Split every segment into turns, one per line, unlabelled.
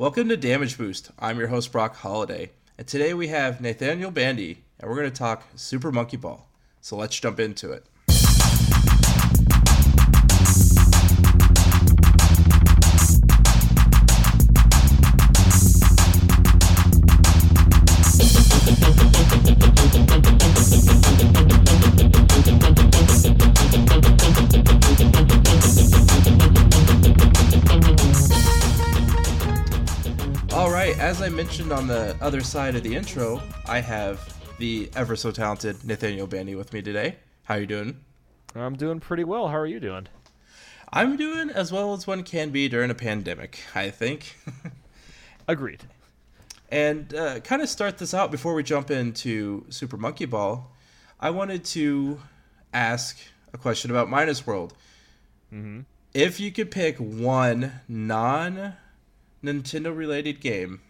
Welcome to Damage Boost. I'm your host, Brock Holiday. And today we have Nathaniel Bandy, and we're going to talk Super Monkey Ball. So let's jump into it. As I mentioned on the other side of the intro, I have the ever so talented Nathaniel Bandy with me today. How are you doing?
I'm doing pretty well. How are you doing?
I'm doing as well as one can be during a pandemic, I think.
Agreed.
and uh, kind of start this out before we jump into Super Monkey Ball, I wanted to ask a question about Minus World.
Mm-hmm.
If you could pick one non Nintendo related game,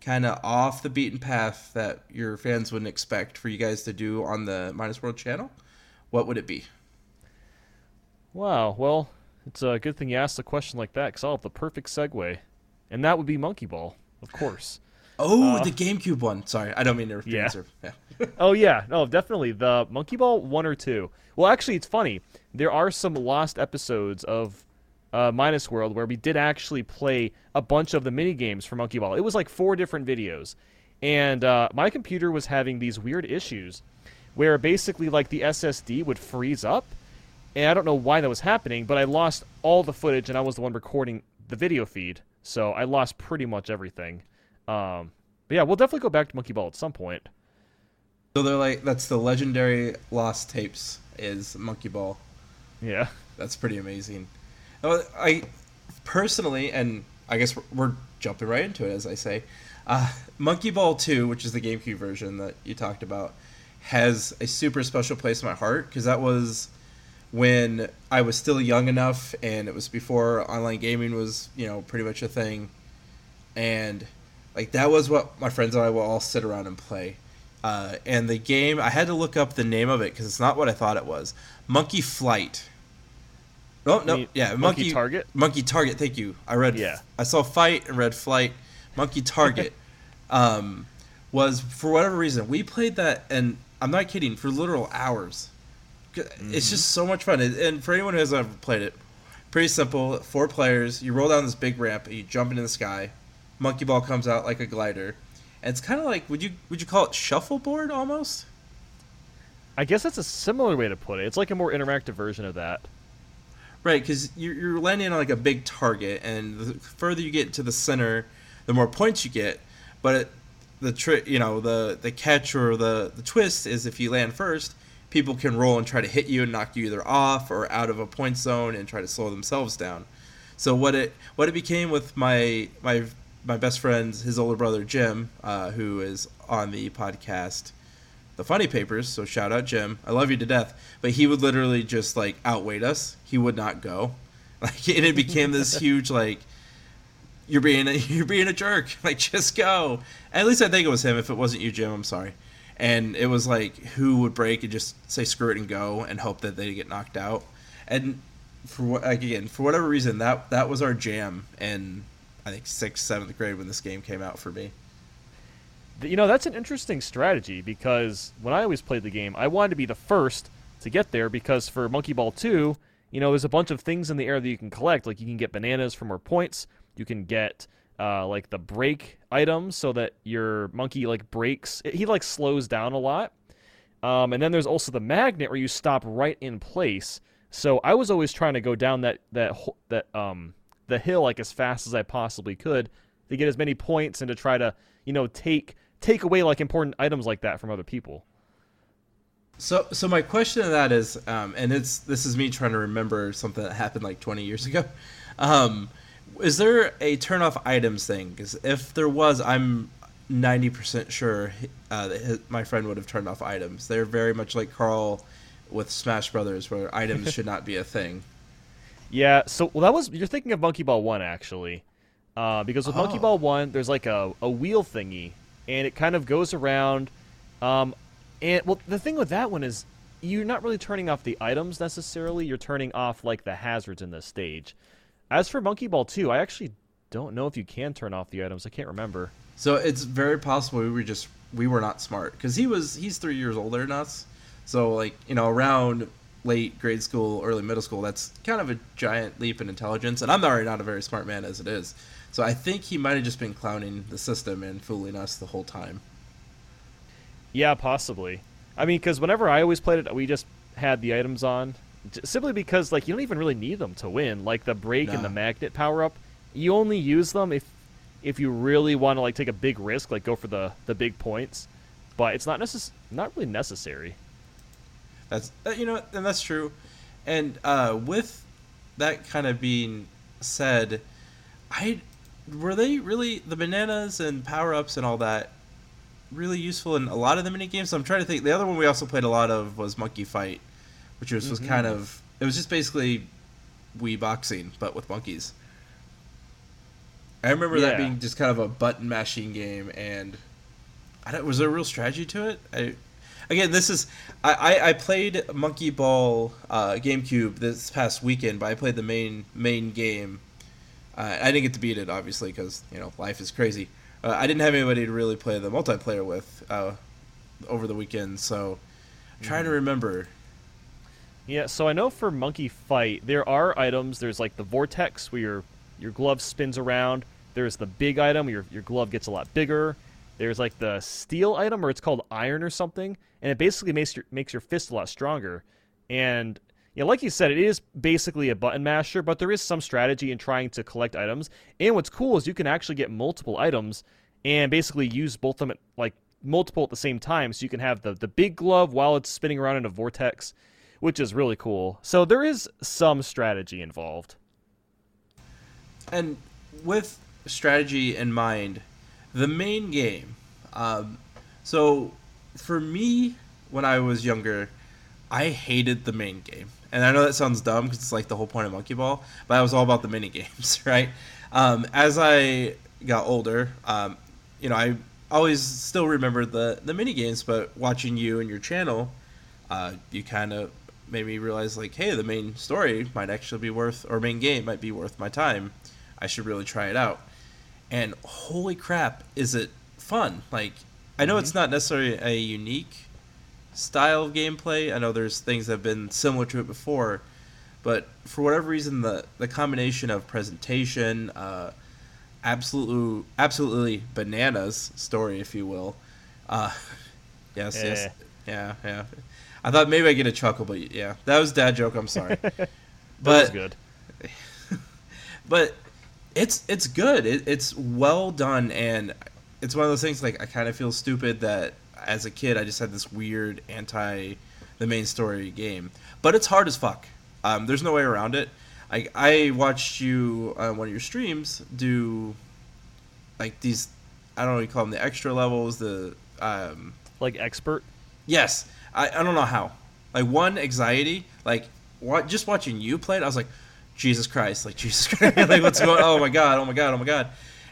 kind of off the beaten path that your fans wouldn't expect for you guys to do on the Minus World channel, what would it be?
Wow. Well, it's a good thing you asked a question like that because I'll have the perfect segue, and that would be Monkey Ball, of course.
Oh,
Uh,
the GameCube one. Sorry, I don't mean to repeat.
Yeah.
answer. Yeah.
oh yeah, no, definitely the Monkey Ball one or two. Well, actually, it's funny. There are some lost episodes of uh, Minus World where we did actually play a bunch of the mini games for Monkey Ball. It was like four different videos, and uh, my computer was having these weird issues where basically like the SSD would freeze up, and I don't know why that was happening, but I lost all the footage, and I was the one recording the video feed, so I lost pretty much everything. Um, but yeah, we'll definitely go back to Monkey Ball at some point.
So they're like that's the legendary lost tapes is Monkey Ball.
Yeah.
That's pretty amazing. I personally, and I guess we're, jumping right into it, as I say. Uh, Monkey Ball 2, which is the GameCube version that you talked about, has a super special place in my heart because that was when I was still young enough and it was before online gaming was, you know, pretty much a thing. And like that was what my friends and I will all sit around and play. Uh, and the game, I had to look up the name of it because it's not what I thought it was. Monkey Flight. No, no,
mean
yeah,
Monkey
Monkey
Target?
Monkey Target. Thank you. I read.
Yeah.
I saw Fight and read Flight. Monkey Target um, was for whatever reason we played that, and I'm not kidding, for literal hours. It's just so much fun, and- for anyone who hasn't ever played it, pretty simple. Four players. You roll down this big ramp, and you jump into the sky. Monkey ball comes out like a glider, and it's kind of like would you would you call it shuffleboard almost?
I guess that's a similar way to put it. It's like a more interactive version of that.
Right, because you're, you're landing on like a big target, and the further you get to the center, the more points you get. But it, the trick, you know, the the catch or the the twist is if you land first, people can roll and try to hit you and knock you either off or out of a point zone and try to slow themselves down. So what it what it became with my my my best friend, his older brother Jim, uh, who is on the podcast the funny papers so shout out jim. I love you to death. But he would literally just like outweight us. He would not go. Like and it became this huge like you're being a, you're being a jerk. Like just go. At least i think it was him. If it wasn't you jim i'm sorry. And it was like who would break and just say screw it and go and hope that they get knocked out. And for what like again for whatever reason that that was our jam in i think sixth seventh grade when this game came out for me
You know, that's an interesting strategy because when I always played the game, I wanted to be the first to get there because for Monkey Ball 2, you know, there's a bunch of things in the air that you can collect. Like you can get bananas for more points. You can get uh, like the break item so that your monkey like breaks. He like slows down a lot. Um, and then there's also the magnet where you stop right in place. So I was always trying to go down that that that um the hill like as fast as I possibly could to get as many points and to try to you know take take away like important items like that from other people.
So, so my question to that is, um, and it's this is me trying to remember something that happened like 20 years ago. Um, is there a turn off items thing? Because if there was, I'm 90% sure uh, that his, my friend would have turned off items. They're very much like Carl with Smash Brothers, where items should not be a thing.
Yeah, so well that was you're thinking of Monkey Ball 1 actually. Uh, because with Monkey
Oh.
Ball 1 there's like a, a wheel thingy and it kind of goes around um and well the thing with that one is you're not really turning off the items necessarily, you're turning off like the hazards in the stage. As for Monkey Ball 2, I actually don't know if you can turn off the items. I can't remember.
So it's very possible we were just we were not smart because he was he's three years older than us. So like you know around late grade school, early middle school, that's kind of a giant leap in intelligence. And I'm already not a very smart man as it is. So I think he might have just been clowning the system and fooling us the whole time.
Yeah, possibly. I mean, because whenever I always played it, we just had the items on, simply because like you don't even really need them to win. Like the break and the magnet power up, you only use them if if you really want to like take a big risk, like go for the the big points. But it's not necess- not really necessary.
That's you know, and that's true. And uh, with that kind of being said, I were they really the bananas and power ups and all that really useful in a lot of the mini games. I'm trying to think. The other one we also played a lot of was Monkey Fight, which was, mm-hmm. was kind of it was just basically Wii boxing but with monkeys. I remember yeah. that being just kind of a button mashing game, and I don't, was there a real strategy to it? I again, this is I, I, played Monkey Ball uh, GameCube this past weekend, but I played the main main game. Uh, I didn't get to beat it, obviously, because you know life is crazy. Uh, I didn't have anybody to really play the multiplayer with uh, over the weekend, so I'm trying to mm-hmm. remember.
Yeah, so I know for Monkey Fight there are items. There's like the vortex where your your glove spins around. There's the big item your your glove gets a lot bigger. There's like the steel item, or it's called iron or something, and it basically makes your makes your fist a lot stronger. And yeah, like you said, it is basically a button masher, but there is some strategy in trying to collect items. And what's cool is you can actually get multiple items and basically use both of them at, like multiple at the same time. So you can have the the big glove while it's spinning around in a vortex, which is really cool. So there is some strategy involved.
And with strategy in mind, the main game. Um, so for me, when I was younger, I hated the main game, and I know that sounds dumb because it's like the whole point of Monkey Ball, but I was all about the mini games, right? Um, as I got older, um, you know, I always still remember the the mini games, but watching you and your channel, uh, you kind of made me realize like, hey, the main story might actually be worth, or main game might be worth my time. I should really try it out and holy crap, is it fun! Like I know mm-hmm. it's not necessarily a unique style of gameplay. I know there's things that have been similar to it before, but for whatever reason, the the combination of presentation, uh, absolutely absolutely bananas story, if you will. Uh, yes, eh. yes, yeah, yeah. I thought maybe I'd get a chuckle, but yeah, that was dad joke. I'm sorry,
but good.
but it's it's good. It, it's well done, and it's one of those things like I kind of feel stupid that as a kid I just had this weird anti the main story game, but it's hard as fuck. Um, there's no way around it. I I watched you on one of your streams do like these I don't know what you call them the extra levels the um
like expert.
Yes, I I don't know how. Like one anxiety like what just watching you play it I was like Jesus Christ, like Jesus Christ, like what's going? Oh my God, oh my God, oh my God,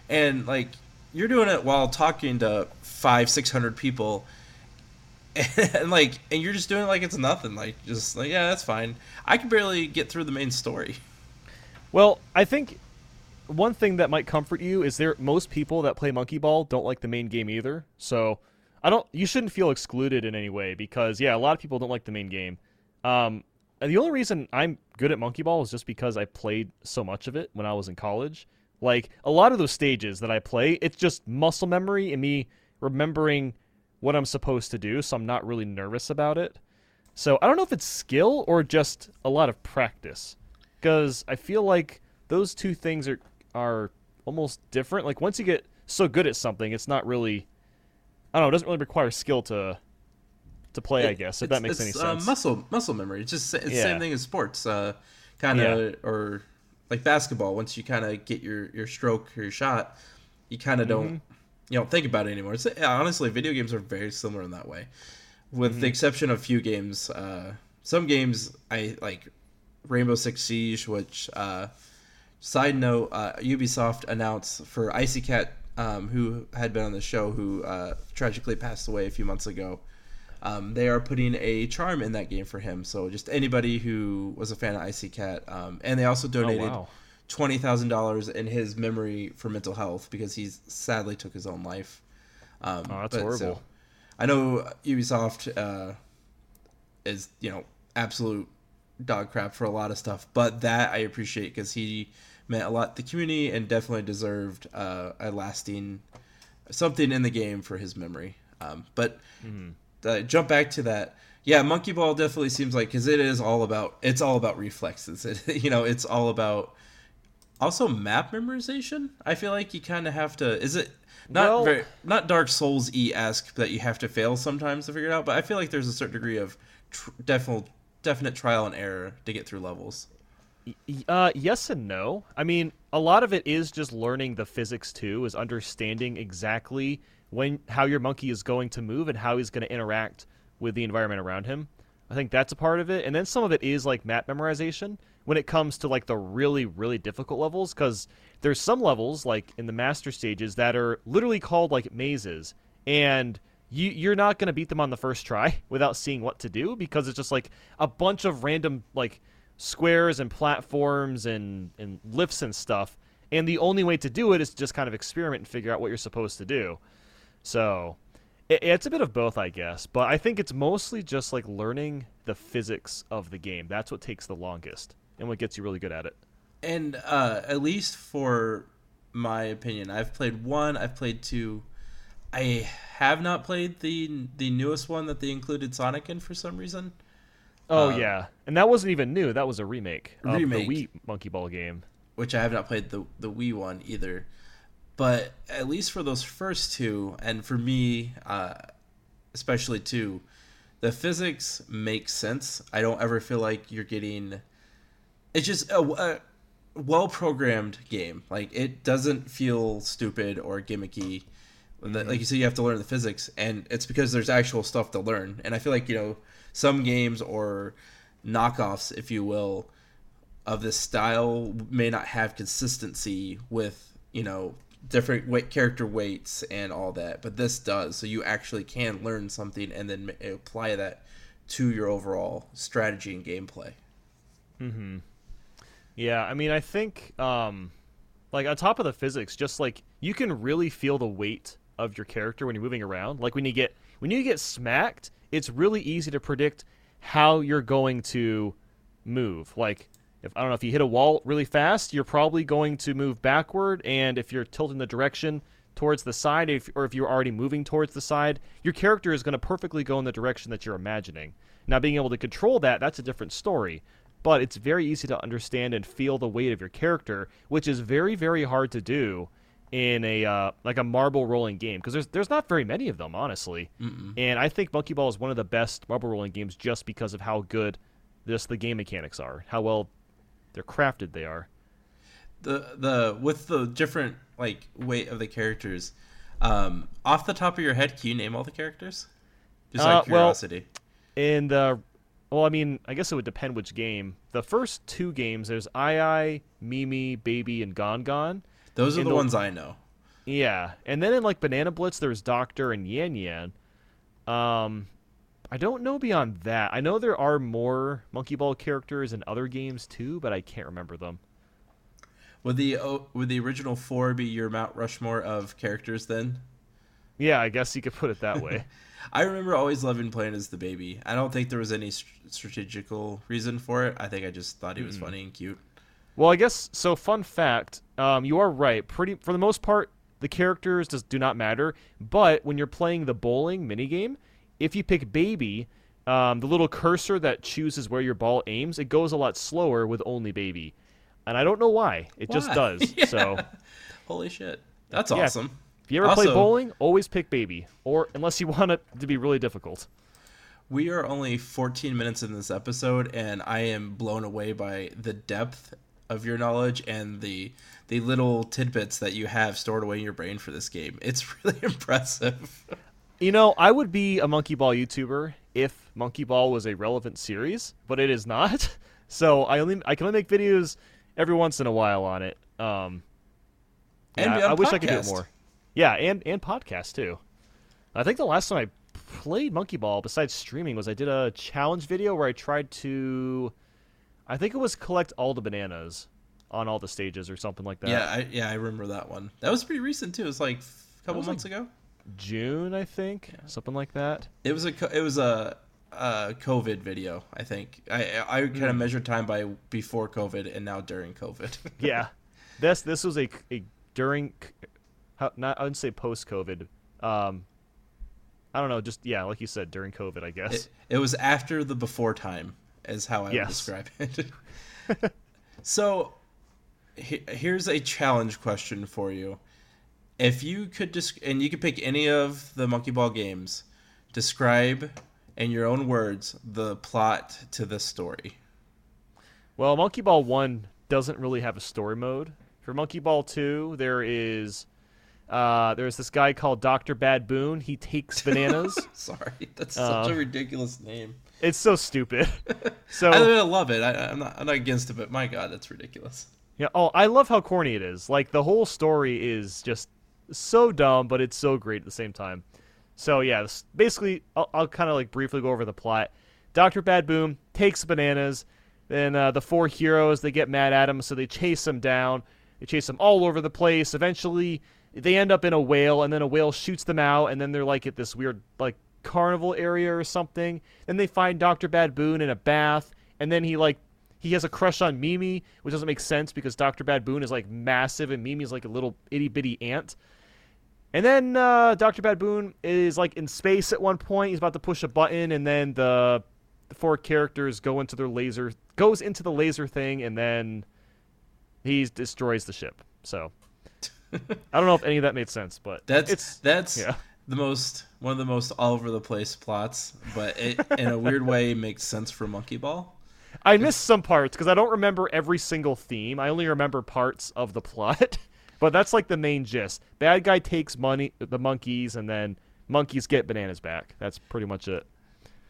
and like you're doing it while talking to five, six hundred people, and like, and you're just doing it like it's nothing, like just like yeah, that's fine. I can barely get through the main story.
Well, I think one thing that might comfort you is there most people that play Monkey Ball don't like the main game either. So I don't. You shouldn't feel excluded in any way because yeah, a lot of people don't like the main game. Um, and the only reason I'm good at Monkey Ball is just because I played so much of it when I was in college. Like a lot of those stages that I play, it's just muscle memory and me remembering what I'm supposed to do, so I'm not really nervous about it. So I don't know if it's skill or just a lot of practice. Because I feel like those two things are are almost different. Like once you get so good at something, it's not really I don't know, it doesn't really require skill to to play, it, I guess, if that makes any uh, sense.
Uh, muscle muscle memory. It's just it's yeah. same thing as sports, uh, kind of, yeah. or like basketball. Once you kind of get your your stroke or your shot, you kind of don't mm-hmm. You don't think about it anymore. It's, honestly, video games are very similar in that way, with mm-hmm. the exception of a few games. Uh, some games I like Rainbow Six Siege, which uh, side note, uh, Ubisoft announced for Icy Cat, um, who had been on the show, who uh, tragically passed away a few months ago um, they are putting a charm in that game for him. So just anybody who was a fan of Icy Cat, um, and they also oh, donated oh, wow. Twenty thousand dollars in his memory for mental health because he's sadly took his own life. Um,
Oh, that's horrible.
so, I know Ubisoft uh, is you know absolute dog crap for a lot of stuff, but that I appreciate because he meant a lot to the community and definitely deserved uh, a lasting something in the game for his memory. Um, but uh, jump back to that. Yeah, Monkey Ball definitely seems like because it is all about it's all about reflexes. It, you know, it's all about also map memorization. I feel like you kind of have to. Is it not
Well-
very not Dark Souls e esque that you have to fail sometimes to figure it out? But I feel like there's a certain degree of tr- definite definite trial and error to get through levels.
Uh, yes and no. I mean, a lot of it is just learning the physics too, is understanding exactly when how your monkey is going to move and how he's going to interact with the environment around him. I think that's a part of it, and then some of it is like map memorization when it comes to like the really really difficult levels because there's some levels like in the master stages that are literally called like mazes and you you're not going to beat them on the first try without seeing what to do because it's just like a bunch of random like squares and platforms and and lifts and stuff and the only way to do it is to just kind of experiment and figure out what you're supposed to do. So it, it's a bit of both i guess but i think it's mostly just like learning the physics of the game. That's what takes the longest and what gets you really good at it
And uh, at least for my opinion, I've played one. I've played two. I have not played the the newest one that they included Sonic in for some reason.
oh
Uh,
yeah and that wasn't even new that was a remake of
Remake.
the wii monkey ball game
which I have not played the the Wii one either. But at least for those first two, and for me, uh, especially two, the physics make sense. I don't ever feel like you're getting. It's just a, a well programmed game. Like it doesn't feel stupid or gimmicky. Mm-hmm. Like you said, you have to learn the physics, and it's because there's actual stuff to learn. And I feel like you know some games or knockoffs, if you will, of this style may not have consistency with you know different weight character weights and all that but this does so you actually can learn something and then apply that to your overall strategy and gameplay mm-hmm.
Yeah, I mean, I think, um, like on top of the physics, just like you can really feel the weight of your character when you're moving around. Like when you get when you get smacked, it's really easy to predict how you're going to move. Like if I don't know if you hit a wall really fast, you're probably going to move backward, and if you're tilting the direction towards the side, if, or if you're already moving towards the side, your character is going to perfectly go in the direction that you're imagining. Now, being able to control that, that's a different story but it's very easy to understand and feel the weight of your character, which is very very hard to do in a uh, like a marble rolling game because there's there's not very many of them honestly. And I think Monkey Ball is one of the best marble rolling games just because of how good just the game mechanics are, how well they're crafted they are.
the the with the different like weight of the characters um off the top of your head can you name all the characters just
Uh,
out of
well-
curiosity
And uh, well, I mean, I guess it would depend which game. The first two games, there's I I, MeeMee, Baby, and Gon Gon.
those are
and
the
the-
ones i know
Yeah, and then in like Banana Blitz, there's Doctor and Yan Yan. Um, I don't know beyond that. I know there are more Monkey Ball characters in other games too, but I can't remember them.
would the oh, would the original four be your mount rushmore of characters then
Yeah, I guess you could put it that way.
I remember always loving playing as the baby. I don't think there was any st- strategical reason for it. I think I just thought he was funny and cute.
well, I guess so. Fun fact: um, you are right. Pretty for the most part, the characters just do not matter. But when you're playing the bowling minigame, if you pick Baby, um, the little cursor that chooses where your ball aims, it goes a lot slower with only Baby. And I don't know why. It just does.
Yeah.
So
Holy shit, that's
Yeah.
awesome.
If you ever play bowling, always pick baby, or unless you want it to be really difficult.
We are only 14 minutes in this episode, and I am blown away by the depth of your knowledge and the the little tidbits that you have stored away in your brain for this game. It's really impressive.
You know, I would be a Monkey Ball YouTuber if Monkey Ball was a relevant series, but it is not. So I only I can only make videos every once in a while on it. Um,
And
yeah, I, I wish I could do it more. Yeah, and and podcast too. I think the last time I played Monkey Ball, besides streaming, was I did a challenge video where I tried to, I think it was collect all the bananas. on all the stages or something like that.
Yeah, I, yeah, I remember that one. That was pretty recent too. It was like a couple months
like-
ago.
June, I think, something like that.
It was a it was a, a COVID video. I think I I kind of
Hmm.
measured time by before COVID and now during COVID.
Yeah, this this was a, a during, how, not I wouldn't say post COVID. Um, I don't know, just yeah, like you said, during COVID, I guess.
it, it was after the before time, is how I
Yes.
would describe it. so, he, here's a challenge question for you. If you could just, and you could pick any of the Monkey Ball games, describe in your own words the plot to this story.
Well, Monkey Ball 1 doesn't really have a story mode. For Monkey Ball 2, there is uh, there's this guy called Dr. Bad Boon. He takes bananas.
Sorry, that's such
Uh,
a ridiculous name.
it's so stupid. So
I, I love it. I, I'm not. I'm not against it, but my God, that's ridiculous.
Yeah. Oh, I love how corny it is. Like the whole story is just so dumb, but it's so great at the same time. So yeah, this, basically, I'll, I'll kind of like briefly go over the plot. Doctor Bad Boon takes bananas. Then uh, the four heroes they get mad at him, so they chase him down. They chase him all over the place. Eventually, they end up in a whale, and then a whale shoots them out, and then they're like at this weird like carnival area or something. Then they find Doctor Bad Boon in a bath, and then he like he has a crush on MeeMee, which doesn't make sense because Doctor Bad Boon is like massive and MeeMee's like a little itty bitty ant. And then uh, Doctor Bad Boon is like in space at one point. He's about to push a button, and then the, the four characters go into their laser goes into the laser thing, and then he destroys the ship. So I don't know if any of that made sense, but
That's
it's
that's
yeah.
the most one of the most all over the place plots, but it in a weird way makes sense for Monkey Ball.
I missed some parts because I don't remember every single theme. I only remember parts of the plot, but that's like the main gist. Bad guy takes money, the monkeys, and then monkeys get bananas back. That's pretty much it.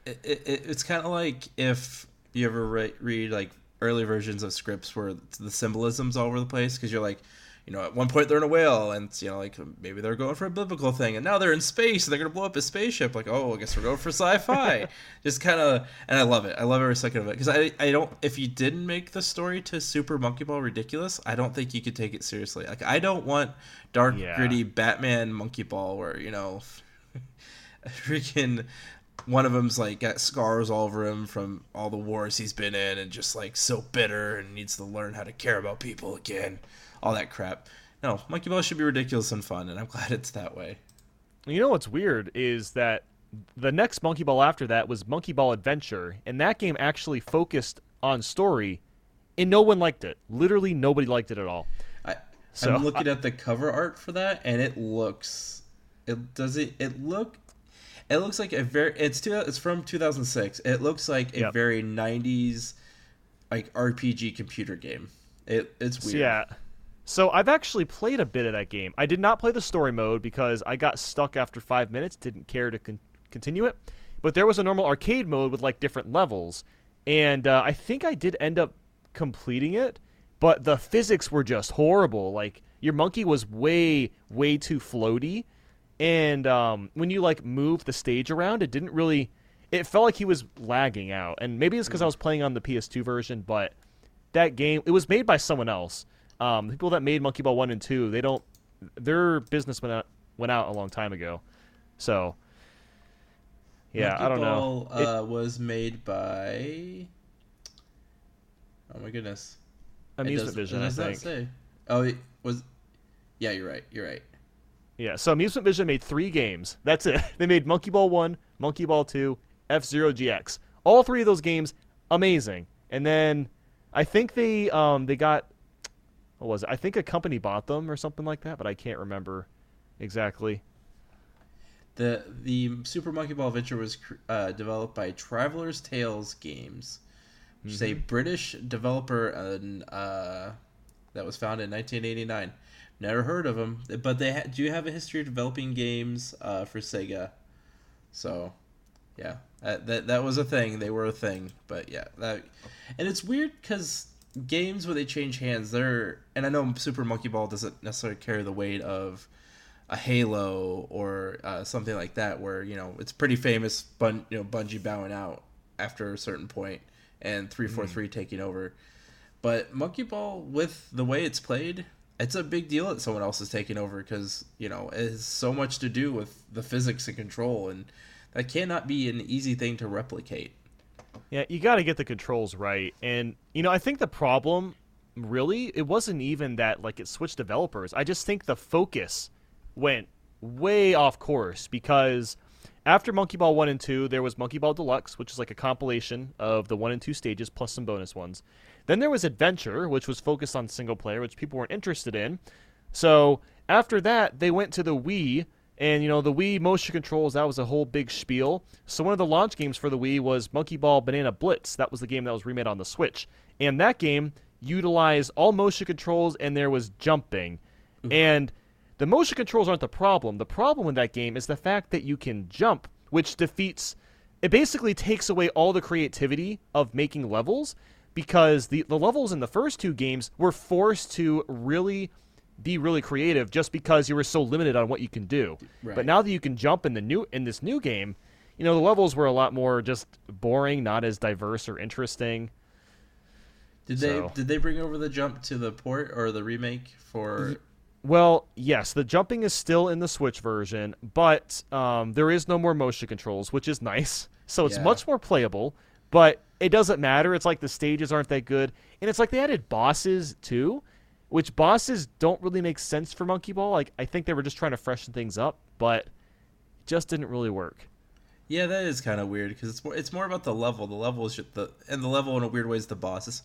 It, it, it's kind of like if you ever re- read like early versions of scripts where the symbolism's all over the place because you're like, you know, at one point they're in a whale and you know like maybe they're going for a biblical thing and now they're in space and they're gonna blow up a spaceship. Like oh, I guess we're going for sci-fi. Just kind of, and I love it. I love every second of it because I I don't if you didn't make the story to Super Monkey Ball ridiculous, I don't think you could take it seriously. Like I don't want dark
Yeah.
gritty Batman Monkey Ball where you know freaking one of them's like got scars all over him from all the wars he's been in and just like so bitter and needs to learn how to care about people again all that crap no monkey ball should be ridiculous and fun and i'm glad it's that way
You know what's weird is that the next Monkey Ball after that was Monkey Ball Adventure, and that game actually focused on story, and no one liked it. Literally, nobody liked it at all.
I,
So,
i'm looking at the cover art for that and it looks it does it it look it looks like a very it's two, it's from 2006 it looks like a
Yep.
very 90s like rpg computer game it it's weird
So, yeah. So I've actually played a bit of that game. I did not play the story mode because I got stuck after five minutes. Didn't care to con- continue it. But there was a normal arcade mode with like different levels, and uh, I think I did end up completing it. But the physics were just horrible. Like your monkey was way, way too floaty, and um, when you like move the stage around, it didn't really. It felt like he was lagging out, and maybe it's because I was playing on the PS2 version, but that game it was made by someone else. Um, the people that made Monkey Ball one and two, they don't their business went out went out a long time ago. So yeah,
Monkey
I don't know.
Ball,
It-
Uh, was made by. Oh my goodness.
Amusement Vision, I think.
say. Oh, it was. Yeah, you're right. You're right.
Yeah, so Amusement Vision made three games. That's it. They made Monkey Ball 1, Monkey Ball 2, F Zero GX. All three of those games, amazing. And then I think they um they got what was it? I think a company bought them or something like that, but I can't remember exactly.
The the Super Monkey Ball Adventure was uh, developed by Traveler's Tales Games, which is a
Mm-hmm.
British developer and uh, that was founded in 1989. Never heard of them, but they ha- do have a history of developing games uh, for Sega. So, yeah, that, that that was a thing. They were a thing, but yeah, that and it's weird because games where they change hands, they're and I know Super Monkey Ball doesn't necessarily carry the weight of a Halo or uh, something like that, where you know it's pretty famous. Bun, you know, Bungie bowing out after a certain point and three four three taking over. but Monkey Ball, with the way it's played, it's a big deal that someone else is taking over because you know it has so much to do with the physics and control, and that cannot be an easy thing to replicate.
Yeah, you got to get the controls right, and you know I think the problem really it wasn't even that like it switched developers. I just think the focus went way off course because after Monkey Ball 1 and 2, there was Monkey Ball Deluxe, which is like a compilation of the 1 and 2 stages plus some bonus ones. Then there was Adventure, which was focused on single player, which people weren't interested in. So after that, they went to the Wii, and you know the Wii motion controls. That was a whole big spiel. So one of the launch games for the Wii was Monkey Ball Banana Blitz. That was the game that was remade on the Switch, and that game utilized all motion controls, and there was jumping, mm-hmm. and the motion controls aren't the problem. The problem with that game is the fact that you can jump, which defeats. It basically takes away all the creativity of making levels because the, the levels in the first two games were forced to really be really creative just because you were so limited on what you can do. Right. But now that you can jump in the new in this new game, you know the levels were a lot more just boring, not as diverse or interesting.
Did so. they did they bring over the jump to the port or the remake for
well, yes, the jumping is still in the Switch version, but um, there is no more motion controls, which is nice. So it's yeah. much more playable, but it doesn't matter. It's like the stages aren't that good, and it's like they added bosses too, which bosses don't really make sense for Monkey Ball. Like I think they were just trying to freshen things up, but it just didn't really work.
Yeah, that is kind of weird because it's more it's more about the level. The level is just the and the level in a weird way is the bosses.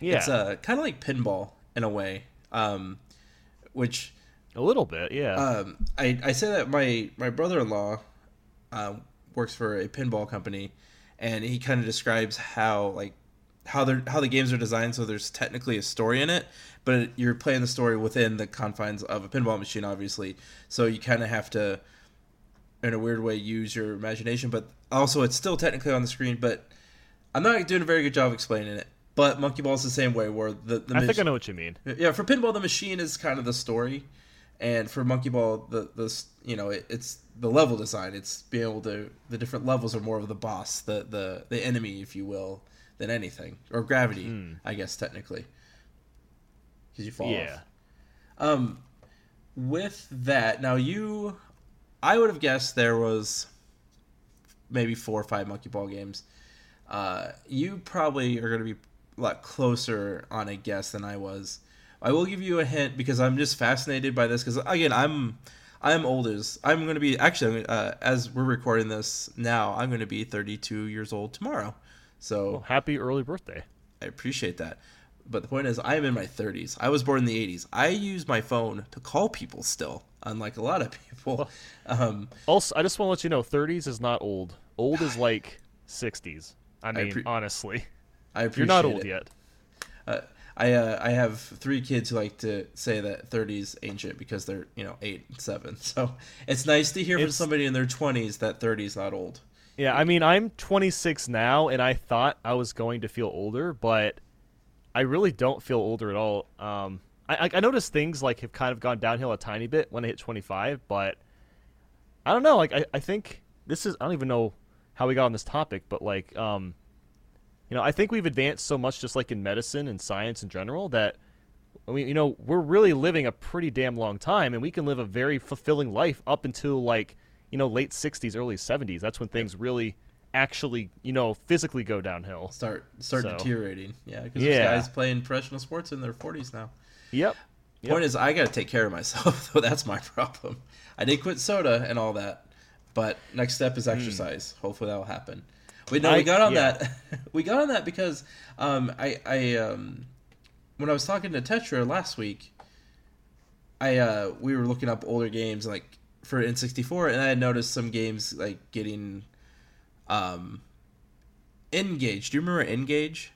Yeah, it's uh, kind of like pinball in a way. Um, which
a little bit, yeah.
Um, I I say that my my brother in law uh, works for a pinball company, and he kind of describes how like how they how the games are designed. So there's technically a story in it, but you're playing the story within the confines of a pinball machine, obviously. So you kind of have to, in a weird way, use your imagination. But also, it's still technically on the screen. But I'm not doing a very good job explaining it. But Monkey Ball is the same way, where the, the
I think I know what you mean.
Yeah, for pinball, the machine is kind of the story, and for Monkey Ball, the the you know it, it's the level design. It's being able to the different levels are more of the boss, the the the enemy, if you will, than anything, or gravity, mm. I guess technically, because you fall. Yeah. Off. Um, with that, now you, I would have guessed there was maybe four or five Monkey Ball games. Uh, you probably are going to be a lot closer on a guess than I was. I will give you a hint because I'm just fascinated by this because again I'm I'm older. I'm going to be actually uh, as we're recording this now. I'm going to be 32 years old tomorrow. So well,
happy early birthday!
I appreciate that. But the point is, I am in my 30s. I was born in the 80s. I use my phone to call people still, unlike a lot of people. Um,
also, I just want to let you know, 30s is not old. Old is like 60s. I mean, I pre- honestly.
I appreciate
You're not old it. yet.
Uh, I uh, I have three kids who like to say that 30s ancient because they're you know eight and seven. So it's nice to hear it's, from somebody in their 20s that 30s is not old.
Yeah, I mean I'm 26 now, and I thought I was going to feel older, but I really don't feel older at all. Um, I I noticed things like have kind of gone downhill a tiny bit when I hit 25, but I don't know. Like I, I think this is I don't even know how we got on this topic, but like um you know, I think we've advanced so much just like in medicine and science in general that I mean, you know, we're really living a pretty damn long time and we can live a very fulfilling life up until like, you know, late 60s, early 70s. That's when things really actually, you know, physically go downhill.
Start start so. deteriorating. Yeah, because yeah. guys playing professional sports in their 40s now.
Yep.
yep. Point is, I got to take care of myself, though. That's my problem. I did quit soda and all that, but next step is hmm. exercise. Mm. Hopefully, that will happen. Wait, no, I, we got on yeah. that. we got on that because um, I, I um, when I was talking to Tetra last week, I uh, we were looking up older games like for N64, and I had noticed some games like getting um, N-Gage. Do you remember N-Gage?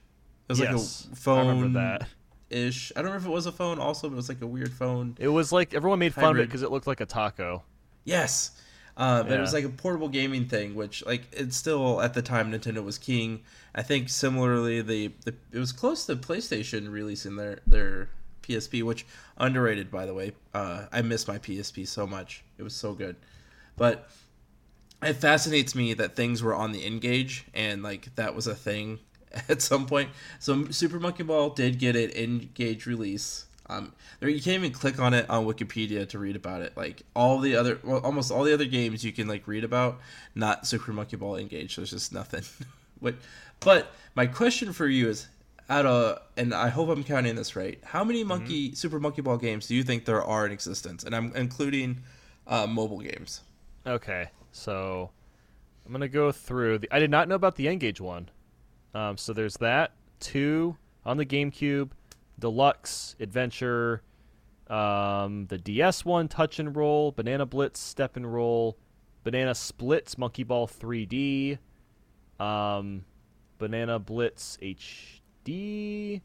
It was yes, like a phone. I remember that.
Ish. I don't remember if it was a phone. Also, but it was like a weird phone.
It was like everyone made fun hybrid. of it because it looked like a taco.
Yes, uh, but yeah. it was like a portable gaming thing, which like it's still at the time Nintendo was king. I think similarly, the, the it was close to PlayStation releasing their their PSP, which underrated by the way. Uh, I miss my PSP so much; it was so good. But it fascinates me that things were on the N-Gage and like that was a thing at some point. So Super Monkey Ball did get an N-Gage release. Um, there you can't even click on it on Wikipedia to read about it. Like all the other, well, almost all the other games you can like read about, not Super Monkey Ball N-Gage. There's just nothing. what? But my question for you is, out of and I hope I'm counting this right. How many Monkey mm-hmm. Super Monkey Ball games do you think there are in existence? And I'm including uh, mobile games.
Okay, so I'm gonna go through. The, I did not know about the N-Gage one. Um, so there's that two on the GameCube, Deluxe, Adventure, um, the DS one, Touch and Roll, Banana Blitz, Step and Roll, Banana Splitz, Monkey Ball 3D, um, Banana Blitz HD.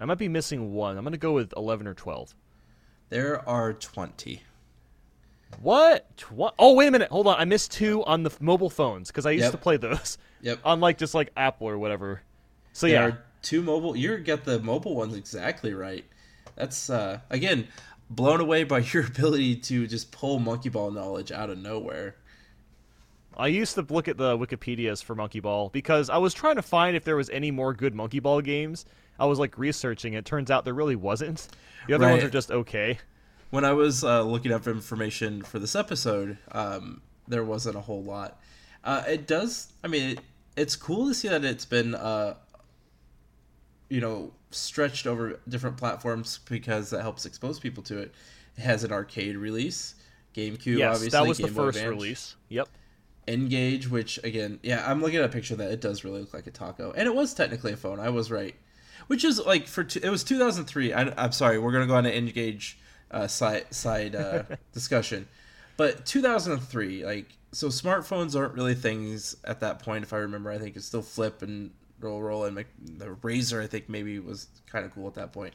I might be missing one. I'm gonna go with 11 or 12.
There are 20.
What? Tw- oh, wait a minute. Hold on. I missed two on the f- mobile phones because I used
yep.
to play those.
Yep.
On like just like Apple or whatever. So
there
yeah,
two mobile. You get the mobile ones exactly right. That's uh again blown away by your ability to just pull monkey ball knowledge out of nowhere.
I used to look at the Wikipedias for Monkey Ball because I was trying to find if there was any more good Monkey Ball games. I was like researching. It turns out there really wasn't. The other right. ones are just okay
when I was uh, looking up information for this episode, um, there wasn't a whole lot. Uh, it does. I mean, it, it's cool to see that it's been, uh, you know, stretched over different platforms because that helps expose people to it. It has an arcade release, GameCube.
Yes,
obviously,
that was
Game
the first Advance. release. Yep.
N-Gage, which again, yeah, I'm looking at a picture that it does really look like a taco, and it was technically a phone. I was right, which is like for it was 2003. I, am sorry, we're gonna go on to N-Gage uh, side side uh, discussion. But 2003, like so, smartphones aren't really things at that point. If I remember, I think it's still flip and roll roll and the Razr. I think maybe was kind of cool at that point.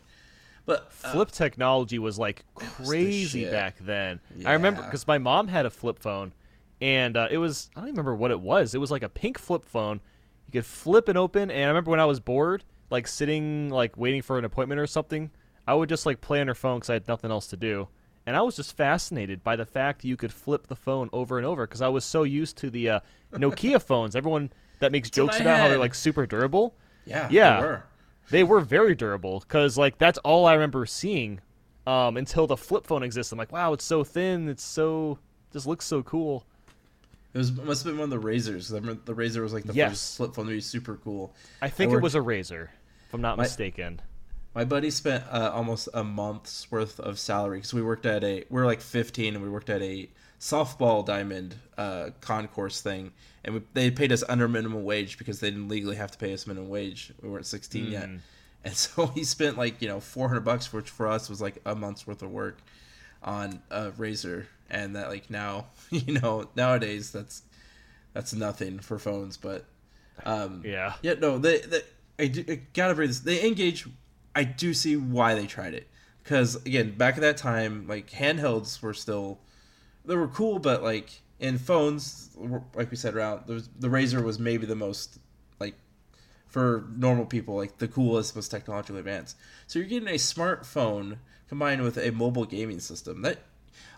But
uh, flip technology was like crazy was back then. Yeah. I remember because my mom had a flip phone, and uh, it was I don't remember what it was. It was like a pink flip phone. You could flip it open, and I remember when I was bored, like sitting like waiting for an appointment or something. I would just like play on her phone because I had nothing else to do. And I was just fascinated by the fact you could flip the phone over and over because I was so used to the uh, Nokia phones. Everyone that makes that's jokes about how they're like super durable.
Yeah,
yeah,
they were,
they were very durable because like that's all I remember seeing um, until the flip phone exists. I'm like, wow, it's so thin. It's so just looks so cool.
It was it must have been one of the Razrs. I remember the Razr was like the yes. first flip phone to be super cool.
I think I it was a Razr, if I'm not my, mistaken.
My buddy spent uh, almost a month's worth of salary because we worked at a we are like 15 and we worked at a softball diamond uh, concourse thing, and we, they paid us under minimum wage because they didn't legally have to pay us minimum wage. We weren't 16 mm. yet, and so he spent like you know 400 bucks, which for us was like a month's worth of work on a Razr, and that like now you know nowadays that's that's nothing for phones, but um,
yeah,
yeah, no, they, they I, do, I gotta bring this. They N-Gage I do see why they tried it because again, back at that time, like handhelds were still they were cool, but like in phones, like we said, around the, the Razr was maybe the most like for normal people, like the coolest, most technologically advanced. So you're getting a smartphone combined with a mobile gaming system that,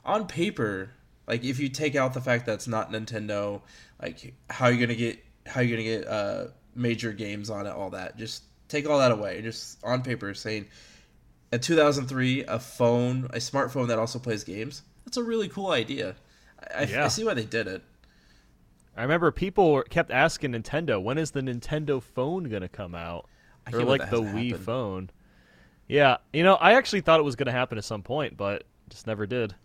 on paper, like if you take out the fact that it's not Nintendo, like how are you're gonna get how are you're gonna get uh major games on it, all that, just take all that away. Just on paper, saying in 2003, a phone, a smartphone that also plays games. That's a really cool idea. I, yeah. I see why they did it.
I remember people kept asking Nintendo, when is the Nintendo phone gonna come out? or like the Wii happen. phone. Yeah, you know, I actually thought it was gonna happen at some point, but just never did.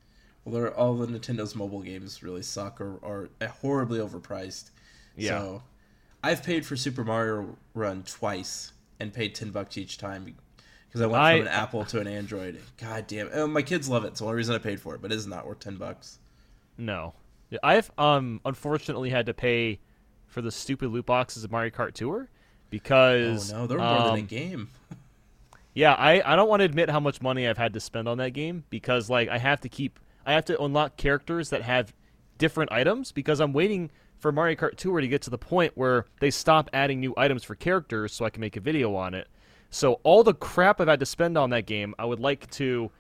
Well, all the Nintendo's mobile games really suck or are horribly overpriced. Yeah. So, I've paid for Super Mario Run twice and paid ten bucks each time because I went I, from an Apple to an Android. God damn it! my kids love it. It's the only reason I paid for it, but it is not worth ten bucks.
No, I've um unfortunately had to pay for the stupid loot boxes of Mario Kart Tour because
oh no, they're more um, than a um, game.
yeah, I I don't want to admit how much money I've had to spend on that game because like I have to keep I have to unlock characters that have different items because I'm waiting for Mario Kart Tour to get to the point where they stop adding new items for characters so I can make a video on it. So all the crap I've had to spend on that game, I would like to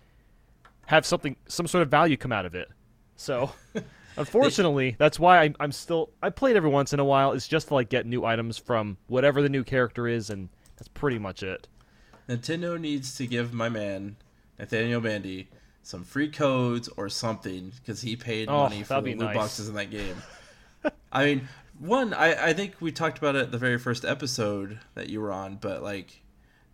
have something some sort of value come out of it. So Unfortunately, that's why I'm, I'm still I played every once in a while. It's just to like get new items from whatever the new character is, and that's pretty much it.
Nintendo needs to give my man Nathaniel Bandy some free codes or something because he paid
Oh,
money for the loot
nice.
boxes in that game. I mean, one, I, I think we talked about it the very first episode that you were on, but like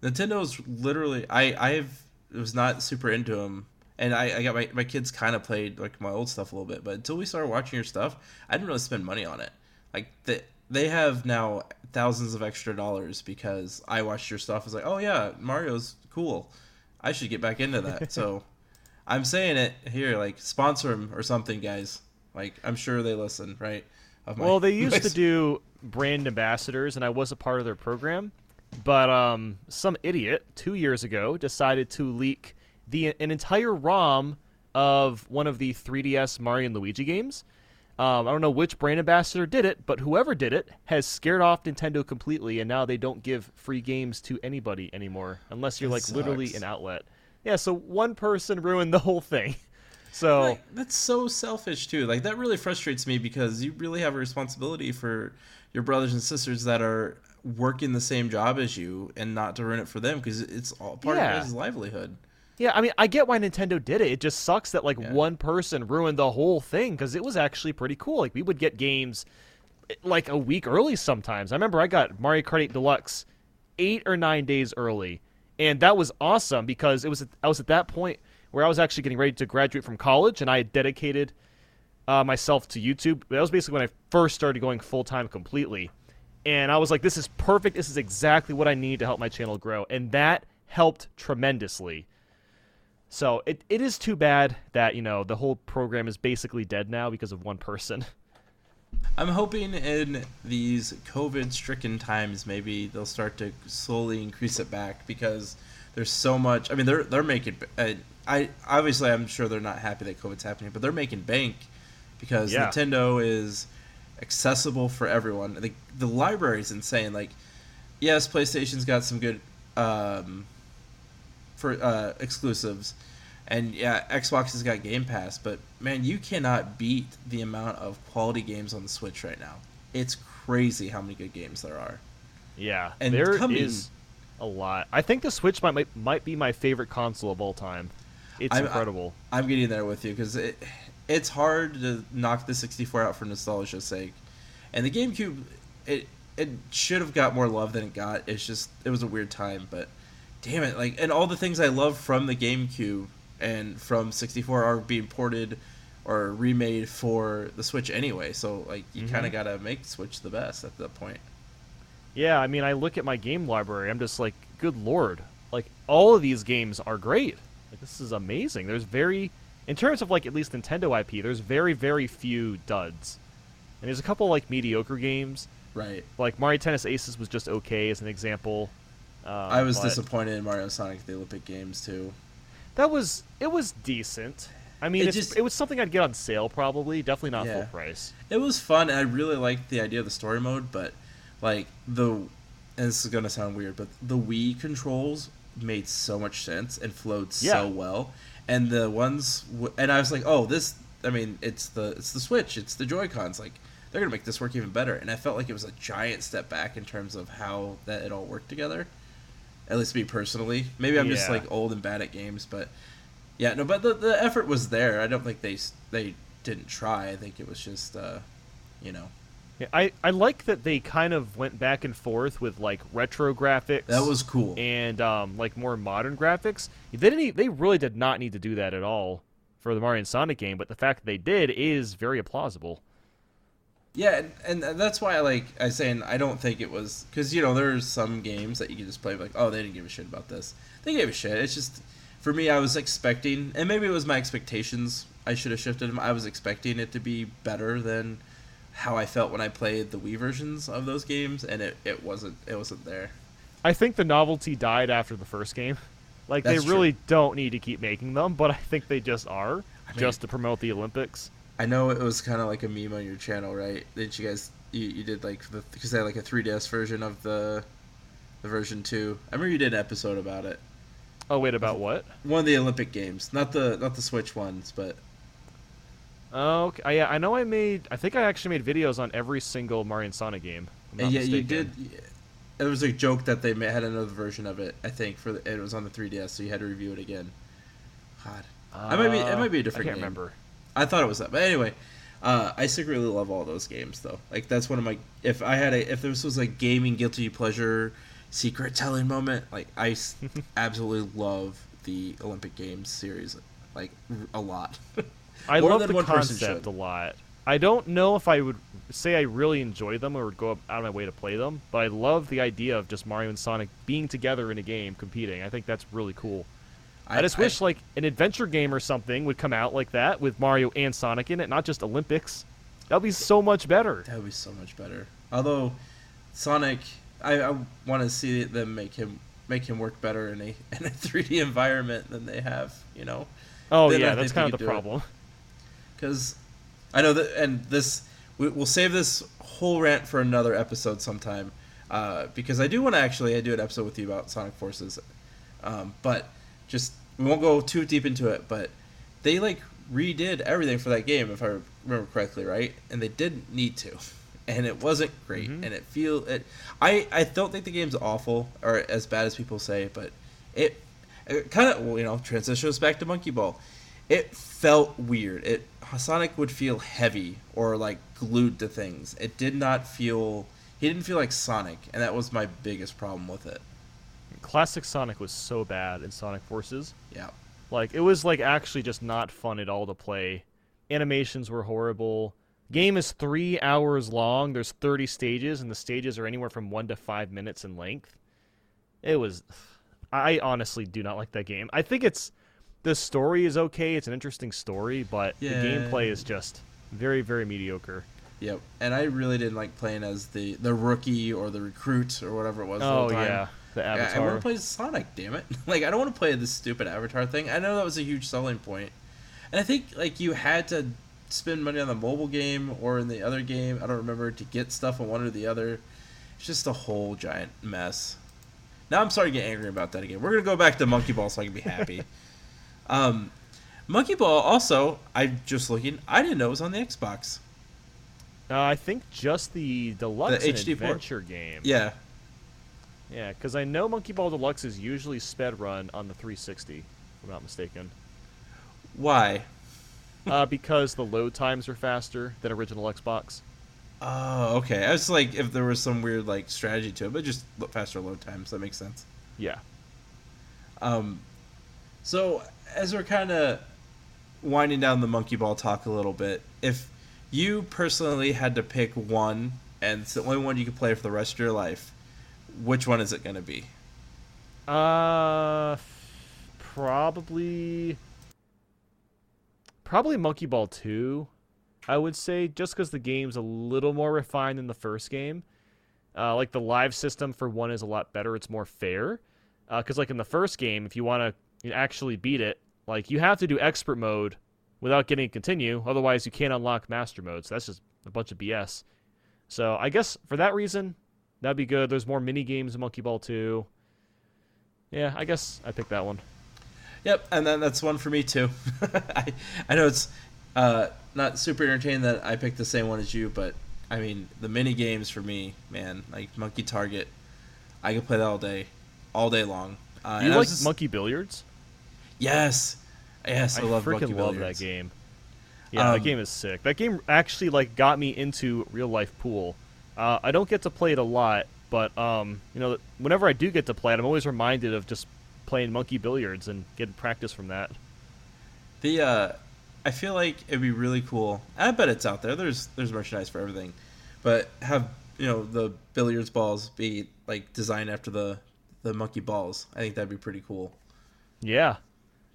Nintendo's literally I I've was not super into them. And I, I got my, my kids kind of played like my old stuff a little bit, but until we started watching your stuff, I didn't really spend money on it. Like they they have now thousands of extra dollars because I watched your stuff. I was like, oh yeah, Mario's cool. I should get back into that. so I'm saying it here, like sponsor them or something, guys. Like I'm sure they listen, right? Of my-
Well, they used to do brand ambassadors, and I was a part of their program. But um, some idiot two years ago decided to leak the an entire ROM of one of the 3DS Mario and Luigi games. Um, I don't know which brand ambassador did it, but whoever did it has scared off Nintendo completely, and now they don't give free games to anybody anymore unless you're
That
like literally an outlet. Yeah, so one person ruined the whole thing. So
Like, that's so selfish too. Like that really frustrates me because you really have a responsibility for your brothers and sisters that are working the same job as you and not to ruin it for them because it's all part
Yeah.
of his livelihood.
Yeah, I mean, I get why Nintendo did it. It just sucks that like
Yeah.
one person ruined the whole thing because it was actually pretty cool. Like we would get games eh, like a week early sometimes. I remember I got Mario Kart 8 Deluxe eight or nine days early, and that was awesome because it was I was at that point where I was actually getting ready to graduate from college, and I had dedicated uh, myself to YouTube. That was basically when I first started going full time completely, and I was like, "This is perfect. This is exactly what I need to help my channel grow," and that helped tremendously. So it, it is too bad that you know the whole program is basically dead now because of one person.
I'm hoping in these COVID stricken times, maybe they'll start to slowly increase it back because there's so much. I mean, they're they're making. Uh, I obviously I'm sure they're not happy that COVID's happening, but they're making bank because
Yeah.
Nintendo is accessible for everyone. The the library is insane. Like, yes, PlayStation's got some good um, for uh, exclusives, and yeah, Xbox has got Game Pass. But man, you cannot beat the amount of quality games on the Switch right now. It's crazy how many good games there are.
Yeah,
And
there is
coming-
a lot. I think the Switch might might, might be my favorite console of all time. It's
I'm-
incredible.
I'm getting there with you because it, it's hard to knock the 64 out for nostalgia's sake, and the GameCube, it it should have got more love than it got. It's just it was a weird time, but damn it, like and all the things I love from the GameCube and from 64 are being ported or remade for the Switch anyway. So like you
Mhm.
kind of gotta make Switch the best at that point.
Yeah, I mean, I look at my game library. I'm just like, good lord! Like all of these games are great. Like this is amazing. There's very, in terms of like at least Nintendo IP, there's very very few duds, and there's a couple like mediocre games.
Right.
Like Mario Tennis Aces was just okay as an example. Um,
I was disappointed in Mario Sonic the Olympic Games too.
That was it was decent. I mean,
It
it's,
just-
it was something I'd get on sale probably. Definitely not
Yeah.
full price.
It was fun, and I really liked the idea of the story mode. But like the, and this is gonna sound weird, but the Wii controls made so much sense and flowed
Yeah.
so well. And the ones, w- and I was like, oh, this. I mean, it's the it's the Switch, it's the Joy Cons. Like they're gonna make this work even better. And I felt like it was a giant step back in terms of how that it all worked together. At least me personally. Maybe I'm just like old and bad at games, but yeah, no. But the the effort was there. I don't think they they didn't try. I think it was just, uh, you know.
Yeah, I I like that they kind of went back and forth with like retro graphics.
That was cool.
and um, like more modern graphics. They didn't. They really did not need to do that at all for the Mario and Sonic game, but the fact that they did is very plausible.
Yeah, and, and that's why I like I saying I don't think it was because you know there's some games that you can just play like oh they didn't give a shit about this. They gave a shit. It's just for me I was expecting and maybe it was my expectations. I should have shifted them. I was expecting it to be better than how I felt when I played the Wii versions of those games, and it, it wasn't it wasn't there.
I think the novelty died after the first game. Like
That's
they really don't need to keep making them, but I think they just are
I mean-
just to promote the Olympics.
I know it was kind of like a meme on your channel, right? Did you guys you, you did like the because they had like a 3DS version of the the version two. I remember you did an episode about it.
Oh wait, about what?
One of the Olympic games, not the not the Switch ones, but
okay. I, yeah, I know I made. I think I actually made videos on every single Mario and Sonic game. if I'm not
yeah, you did. It was a joke that they had another version of it. I think for the, it was on the 3DS, so you had to review it again. God, I might be. It might be a
Uh,
different
I can't
game.
remember.
I thought it was that, but anyway, uh, I secretly love all those games though. Like that's one of my. If I had a, if this was a gaming guilty pleasure, secret telling moment, like I absolutely love the Olympic Games series, like a lot.
I
More
love the concept a lot. I don't know if I would say I really enjoy them or would go out of my way to play them, but I love the idea of just Mario and Sonic being together in a game competing. I think that's really cool. I, just wish like an adventure game or something would come out like that with Mario and Sonic in it, not just Olympics. That'd be so much better.
That would be so much better. Although Sonic, I, I want to see them make him make him work better in a in a 3D environment than they have. You know,
Oh
Then
yeah, that's kind of the
problem. it. Because I know that, and this we, we'll save this whole rant for another episode sometime. Uh, because I do want to actually I do an episode with you about Sonic Forces, um, but just we won't go too deep into it. But they like redid everything for that game, if I remember correctly, right? And they didn't need to, and it wasn't great.
Mhm.
And it feel it. I I don't think the game's awful or as bad as people say, but it, it kind of well, you know transitions back to Monkey Ball. It felt weird. It Sonic would feel heavy or like glued to things. It did not feel. He didn't feel like Sonic, and that was my biggest problem with it.
Classic Sonic was so bad in Sonic Forces.
Yeah.
Like it was like actually just not fun at all to play. Animations were horrible. Game is three hours long. There's 30 stages, and the stages are anywhere from one to five minutes in length. It was. I honestly do not like that game. I think it's the story is okay. It's an interesting story, but
Yeah.
the gameplay is just very, very mediocre.
Yep. And I really didn't like playing as the the rookie or the recruit or whatever it was. the
Oh
whole time.
yeah, the
avatar. I
Avatar.
want to play Sonic. Damn it! Like I don't want to play this stupid Avatar thing. I know that was a huge selling point. point, and I think like you had to spend money on the mobile game or in the other game. I don't remember to get stuff on one or the other. It's just a whole giant mess. Now I'm starting to get angry about that again. We're gonna go back to Monkey Ball so I can be happy. um, Monkey Ball also, I'm just looking. I didn't know it was on the Xbox.
Uh, I think just the deluxe and
HD port.
adventure game.
Yeah,
Yeah, because I know Monkey Ball Deluxe is usually sped run on the 360, if I'm not mistaken.
why?
uh, because the load times are faster than original Xbox.
Oh, okay. I was like, if there was some weird like strategy to it, but just faster load times. That makes sense.
Yeah.
Um, so as we're kind of winding down the monkey ball talk a little bit, if you personally had to pick one, and it's the only one you could play for the rest of your life, which one is it going to be?
Uh, probably, probably Monkey Ball 2. I would say just because the game's a little more refined than the first game. Uh, like the live system for one is a lot better. It's more fair. Because like in the first game, if you want to actually beat it, like you have to do expert mode without getting continue. Otherwise, you can't unlock master mode. So that's just a bunch of BS. So I guess for that reason, that'd be good. There's more mini games in Monkey Ball 2. Yeah, I guess I picked that one.
Yep, and then that's one for me too. I I know it's uh, not super entertaining that I picked the same one as you, but I mean the mini games for me, man, like Monkey Target, I could play that all day, all day long. Uh,
you
and I was
like
just-
Monkey Billiards?
Yes, yes, I, love
freaking love
Billiards.
that game. Yeah, that
Um,
game is sick. That game actually like got me into real life pool. Uh, I don't get to play it a lot, but um, you know, whenever I do get to play it, I'm always reminded of just playing Monkey Billiards and getting practice from that.
The uh, I feel like it'd be really cool. I bet it's out there. There's there's merchandise for everything, but have you know the billiards balls be like designed after the the monkey balls. I think that'd be pretty cool.
Yeah,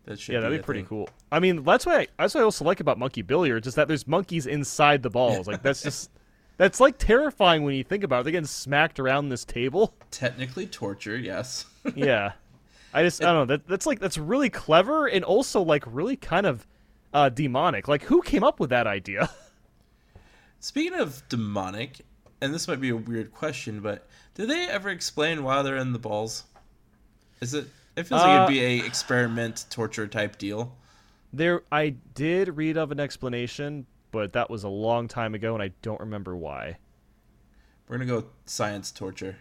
That should
yeah, that'd be pretty
thing.
cool. I mean, that's why that's what I also like about Monkey Billiards is that there's monkeys inside the balls. Like that's just that's like terrifying when you think about it. They're getting smacked around this table.
Technically torture, yes.
yeah i just i don't know that that's like that's really clever and also like really kind of uh demonic like who came up with that idea
Speaking of demonic, and this might be a weird question, but do they ever explain why they're in the balls? Is it? It feels like
Uh,
it'd be a experiment torture type deal.
There, I did read of an explanation, but that was a long time ago, and I don't remember why.
We're gonna go science torture.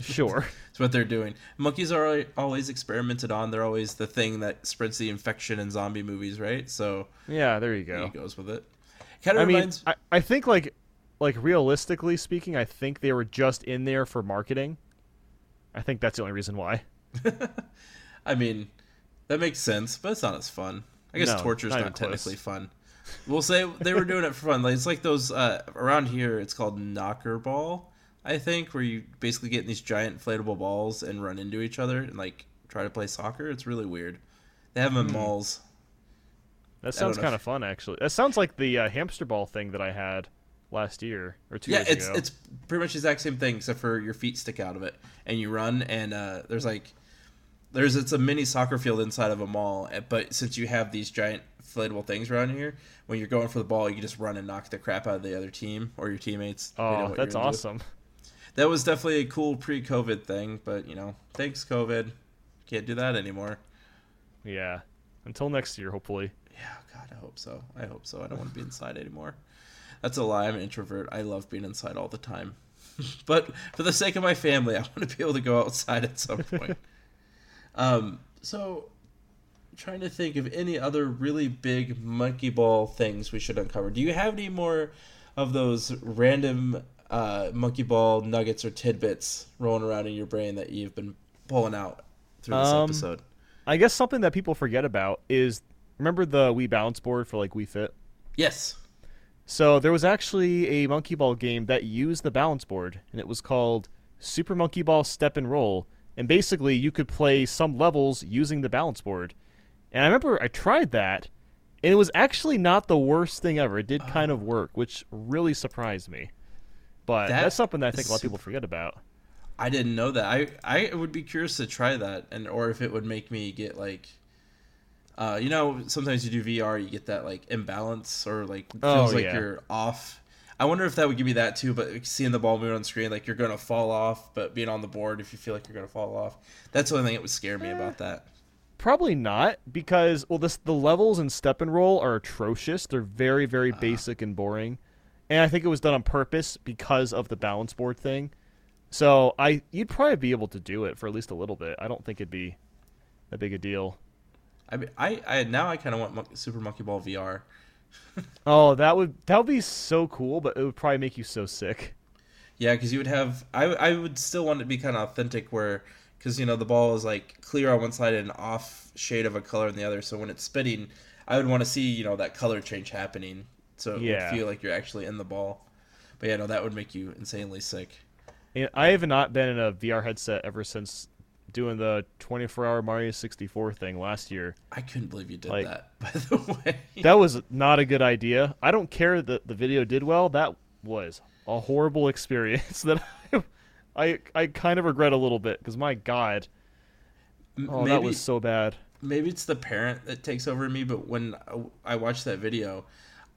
Sure.
it's what they're doing. Monkeys are always experimented on. They're always the thing that spreads the infection in zombie movies, right? So
yeah, there you go.
he goes with it. Kind of
I mean. I, I think like like realistically speaking, I think they were just in there for marketing. I think that's the only reason why.
I mean, that makes sense, but it's not as fun. I guess
No,
torture's
not
not,
close.
technically fun. We'll say they were doing it for fun. Like it's like those uh, around here. It's called knocker ball, I think, where you basically get in these giant inflatable balls and run into each other and like try to play soccer. It's really weird. They have them
Hmm.
in malls.
That sounds kind of fun, actually. That sounds like the uh, hamster ball thing that I had last year or two
Yeah,
years
it's
ago.
it's pretty much the exact same thing except for your feet stick out of it and you run and uh, there's like there's it's a mini soccer field inside of a mall eh, but since you have these giant inflatable things around here when you're going for the ball you can just run and knock the crap out of the other team or your teammates.
Oh, that's awesome.
that was definitely a cool pre-covid thing but you know thanks covid. Can't do that anymore.
Yeah. Until next year, hopefully.
yeah god i hope so. I hope so. I don't want to be inside anymore. That's a lie. I'm an introvert. I love being inside all the time. But for the sake of my family i want to be able to go outside at some point um so trying to think of any other really big monkey ball things we should uncover do you have any more of those random uh, monkey ball nuggets or tidbits rolling around in your brain that you've been pulling out through this
Um,
episode
I guess something that people forget about is remember the Wii balance board for like Wii Fit?
yes
So there was actually a monkey ball game that used the balance board, and it was called Super Monkey Ball Step and Roll. And basically, you could play some levels using the balance board. And I remember I tried that, and it was actually not the worst thing ever. It did kind of work, which really surprised me. But
That
that's something that I think a lot of people forget about.
I didn't know that. I I would be curious to try that, and or if it would make me get like, uh, you know, sometimes you do VR, you get that like imbalance or like
Oh,
feels like you're off. I wonder if that would give me that too. But seeing the ball move on screen, like you're gonna fall off, but being on the board, if you feel like you're gonna fall off, that's the only thing that would scare me about uh, that.
Probably not, because well, this the levels in Step and Roll are atrocious. They're very, very uh-huh. basic and boring, and I think it was done on purpose because of the balance board thing. So I, you'd probably be able to do it for at least a little bit. I don't think it'd be that big a deal.
I mean, I, I now I kind of want Mon- Super Monkey Ball VR.
Oh, that would that would be so cool, but it would probably make you so sick.
Yeah, because you would have. I I would still want it to be kind of authentic, where because you know the ball is like clear on one side and off shade of a color on the other. So when it's spinning, I would want to see you know that color change happening, so it
Yeah.
would feel like you're actually in the ball. But yeah, no, that would make you insanely sick.
And I have not been in a VR headset ever since doing the 24-hour Mario 64 thing last year.
I couldn't believe you did
Like-
that. By the way,
That was not a good idea. I don't care that the video did well. That was a horrible experience that I I, I kind of regret a little bit because my god, oh
maybe
that was so bad.
maybe it's the parent that takes over me. But when I watched that video,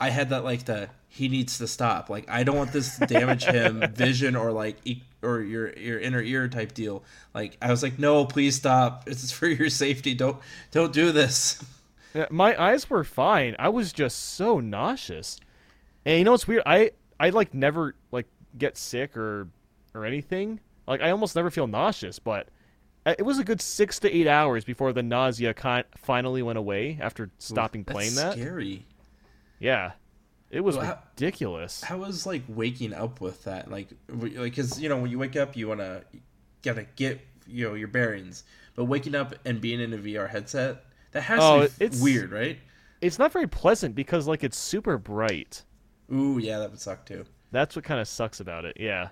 I had that like the he needs to stop. Like I don't want this to damage him vision or like e- or your your inner ear type deal. Like I was like, no, please stop. It's for your safety. Don't don't do this.
Yeah, My eyes were fine. I was just so nauseous. And you know what's weird? I I like never like get sick or or anything. Like I almost never feel nauseous, but it was a good six to eight hours before the nausea kind finally went away after stopping playing that.
scary.
Yeah, it was
Well,
ridiculous.
How was like waking up with that? Like, like, cause you know when you wake up, you wanna gotta get you know your bearings. But waking up and being in a VR headset, that has
Oh,
to be
it's-
weird, right?
It's not very pleasant because like it's super bright.
Ooh, yeah, that would suck too.
That's what kind of sucks about it. Yeah.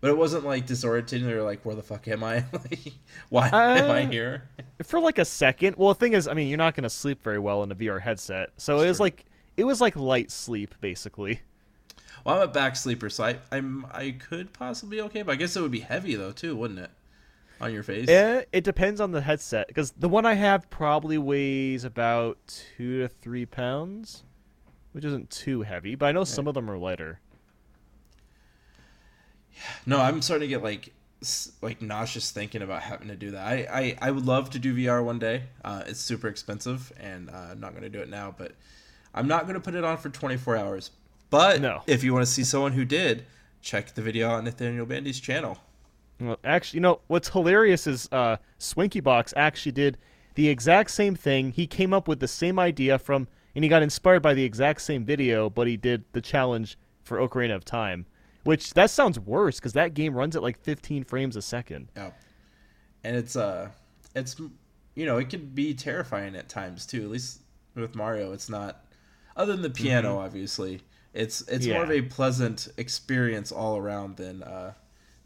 But it wasn't like disorienting or like where the fuck am I? like, why am I
Uh,
here?
For like a second. Well, the thing is, I mean, you're not going to sleep very well in a VR headset. So it was
Sure.
like it was like light sleep basically.
Well, I'm a back sleeper, so I I'm I could possibly be okay, but I guess it would be heavy though too, wouldn't it? On your face.
Yeah, it depends on the headset because the one I have probably weighs about 2 to 3 pounds, which isn't too heavy, but I know some of them are lighter.
No, I'm starting to get like like nauseous thinking about having to do that. I I, I would love to do VR one day. Uh, it's super expensive, and uh, I'm not going to do it now. But I'm not going to put it on for 24 hours. But
No.
if you want to see someone who did, check the video on Nathaniel Bandy's channel.
Well, actually, you know what's hilarious is uh, SwankyBox actually did the exact same thing. He came up with the same idea from, and he got inspired by the exact same video, but he did the challenge for Ocarina of Time, which that sounds worse because that game runs at like 15 frames a second.
Yeah, and it's uh, it's you know it could be terrifying at times too. At least with Mario, it's not. Other than the piano, obviously, it's it's more of a pleasant experience all around than uh,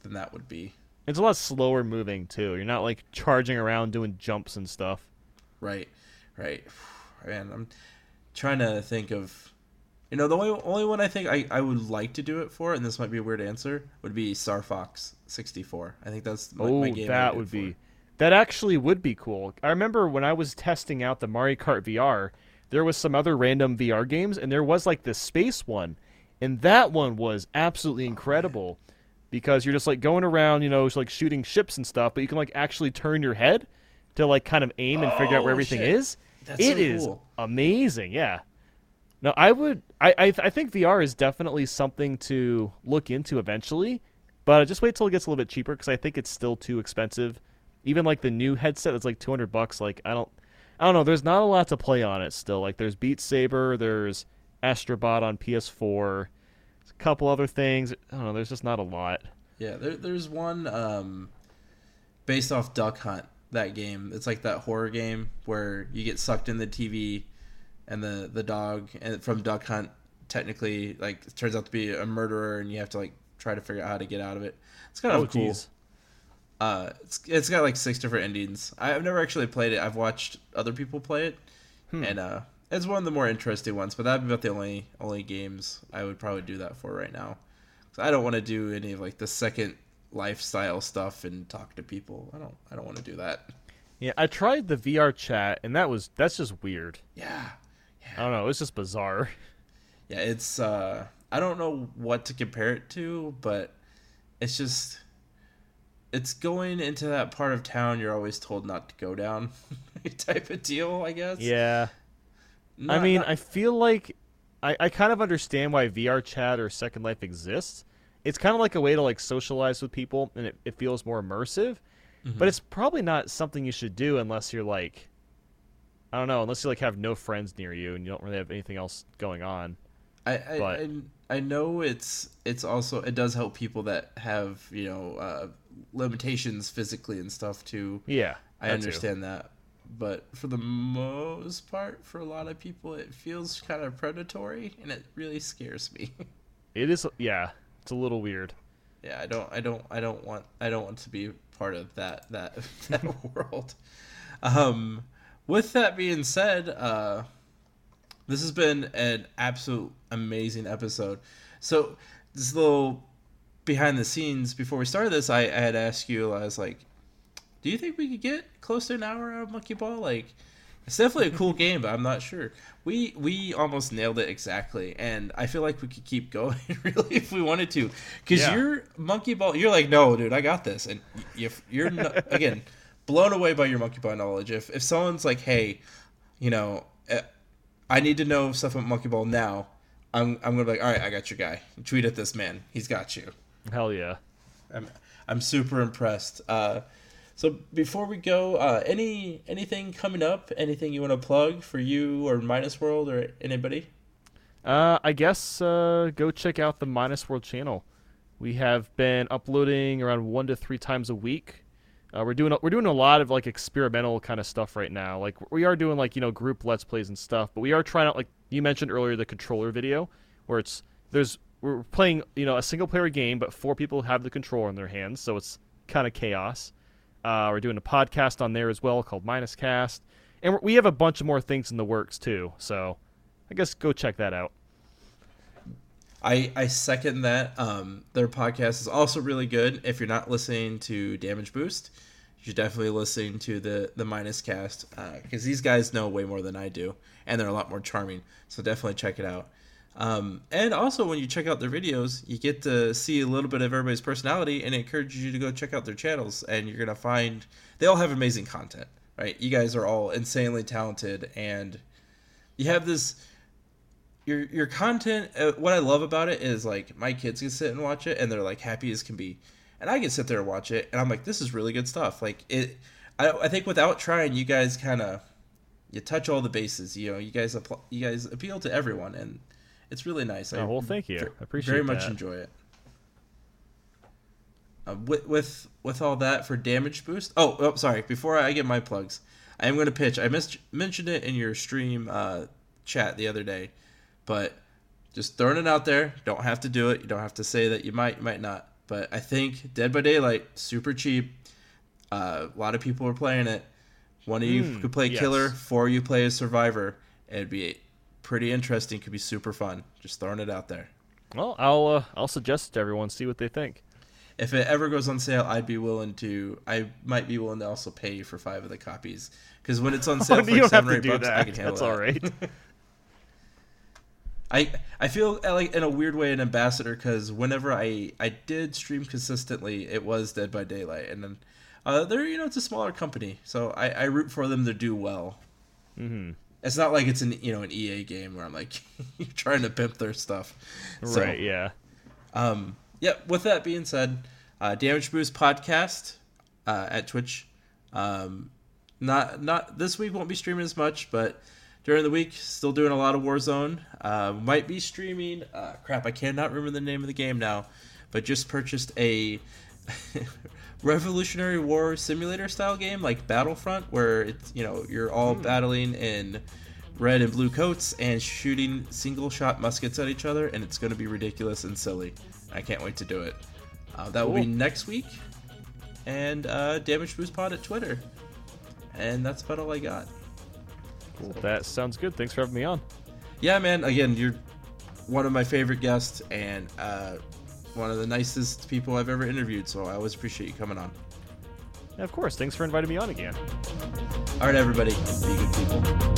than that would be.
It's a lot slower moving too. You're not like charging around doing jumps and stuff.
Right, right. Man, I'm trying to think of. You know, the only only one I think I, I would like to do it for, and this might be a weird answer, would be Star Fox 64. I think that's my,
Oh,
my game.
That would
for.
be. That actually would be cool. I remember when I was testing out the Mario Kart VR, there was some other random VR games, and there was like this space one, and that one was absolutely incredible because you're just like going around, you know, like shooting ships and stuff, but you can like actually turn your head to like kind of aim and figure out where
Oh,
everything
shit.
is.
That's
It
so
is
cool.
amazing. Yeah. No, I would. I, I I think VR is definitely something to look into eventually, but just wait till it gets a little bit cheaper because I think it's still too expensive. Even like the new headset that's like two hundred bucks. Like I don't, I don't know. There's not a lot to play on it still. Like there's Beat Saber, there's Astrobot on PS4, there's a couple other things. I don't know. There's just not a lot.
Yeah, there, there's one um, based off Duck Hunt. That game, it's like that horror game where you get sucked in the TV, and the the dog and from Duck Hunt technically like turns out to be a murderer, and you have to like try to figure out how to get out of it. It's kind of
oh
cool.
jeez.
Uh, it's it's got like six different endings. I've never actually played it. I've watched other people play it,
Hmm.
and uh, it's one of the more interesting ones. But that'd be about the only only games I would probably do that for right now. 'Cause I don't want to do any of like the second lifestyle stuff and talk to people. I don't I don't want to do that.
Yeah, I tried the VR chat, and that was that's just weird.
Yeah,
I don't know. It's just bizarre.
yeah. It's uh, I don't know what to compare it to, but it's just it's going into that part of town you're always told not to go down type of deal. I guess.
Yeah. I mean,
not-
I feel like I, I kind of understand why VR chat or Second Life exists. It's kind of like a way to like socialize with people, and it, it feels more immersive.
Mm-hmm.
But it's probably not something you should do unless you're like, I don't know, unless you like have no friends near you and you don't really have anything else going on.
I I,
But-
I I know it's it's also it does help people that have you know uh, limitations physically and stuff too.
Yeah,
I
that too.
understand that, but for the most part, for a lot of people, it feels kind of predatory, and it really scares me.
It is, yeah, it's a little weird.
yeah, I don't I don't I don't want I don't want to be part of that that that world. Um, with that being said, uh, this has been an absolute amazing episode. So this little behind the scenes before we started this, I, I had asked you, I was like, do you think we could get close to an hour out of Monkey Ball? Like, it's definitely a cool game, but I'm not sure. We we almost nailed it exactly, and I feel like we could keep going really if we wanted to. Because
Yeah.
your Monkey Ball, you're like, no, dude, I got this, and you, you're no, again blown away by your Monkey Ball knowledge. If if someone's like, hey, you know, eh, I need to know stuff about Monkey Ball now. I'm, I'm gonna be like, all right, I got your guy. Tweet at this man. He's got you.
Hell yeah.
I'm I'm super impressed. Uh, so before we go, uh, any anything coming up? Anything you want to plug for you or Minus World or anybody?
Uh, I guess uh, go check out the Minus World channel. We have been uploading around one to three times a week. Uh, we're doing we're doing a lot of like experimental kind of stuff right now. Like we are doing like you know group let's plays and stuff, but we are trying out like you mentioned earlier the controller video where it's there's we're playing you know a single player game, but four people have the controller in their hands, so it's kind of chaos. Uh, we're doing a podcast on there as well called Minus Cast, and we have a bunch of more things in the works too. So I guess go check that out.
I, I second that. Um, their podcast is also really good. If you're not listening to Damage Boost, you should definitely listen to the the Minus Cast because these guys know way more than I do, and they're a lot more charming. So definitely check it out. Um, and also, when you check out their videos, you get to see a little bit of everybody's personality, and it encourages you to go check out their channels. And you're gonna find they all have amazing content, right? You guys are all insanely talented, and you have this. Your your content. Uh, what I love about it is like my kids can sit and watch it, and they're like happy as can be, and I can sit there and watch it, and I'm like, this is really good stuff. Like it. I, I think without trying, you guys kind of you touch all the bases. You know, you guys appl- you guys appeal to everyone, and it's really nice.
Oh, well, thank you. I appreciate it.
very much
that.
enjoy it. Uh, with with with all that for damage boost. Oh, oh, sorry. Before I get my plugs, I am going to pitch. I missed mentioned it in your stream uh, chat the other day, but just throwing it out there. Don't have to do it. You don't have to say that you might, you might not. But I think Dead by Daylight super cheap. Uh, a lot of people are playing it. One of you
Mm,
could play
yes.
killer, four of you play as survivor. It'd be pretty interesting. Could be super fun. Just throwing it out there.
Well, I'll uh, I'll suggest it to everyone, see what they think.
If it ever goes on sale, I'd be willing to. I might be willing to also pay you for five of the copies because when it's on sale for like seven or eight bucks, I can handle
That's all right.
I I feel uh, like in a weird way an ambassador because whenever I I did stream consistently, it was Dead by Daylight, and then uh, they're you know it's a smaller company, so I I root for them to do well.
hmm
It's not like it's an you know an EA game where I'm like you're trying to pimp their stuff. So,
Right. Yeah.
Um, yeah. With that being said, uh, Damage Boost podcast uh, at Twitch. Um, not not this week won't be streaming as much, but during the week still doing a lot of Warzone. Uh, might be streaming. Uh, crap, I cannot remember the name of the game now, but just purchased a Revolutionary War simulator style game like Battlefront, where it's you know you're all battling in red and blue coats and shooting single shot muskets at each other, and it's going to be ridiculous and silly. I can't wait to do it. Uh, that will be next week, and uh, Damage Boost Pod at Twitter, and that's about all I got.
Cool. That sounds good. Thanks for having me on.
Yeah, man. Again, you're one of my favorite guests and uh, one of the nicest people I've ever interviewed. So I always appreciate you coming on.
Yeah, of course. Thanks for inviting me on again.
All right, everybody. Be good people.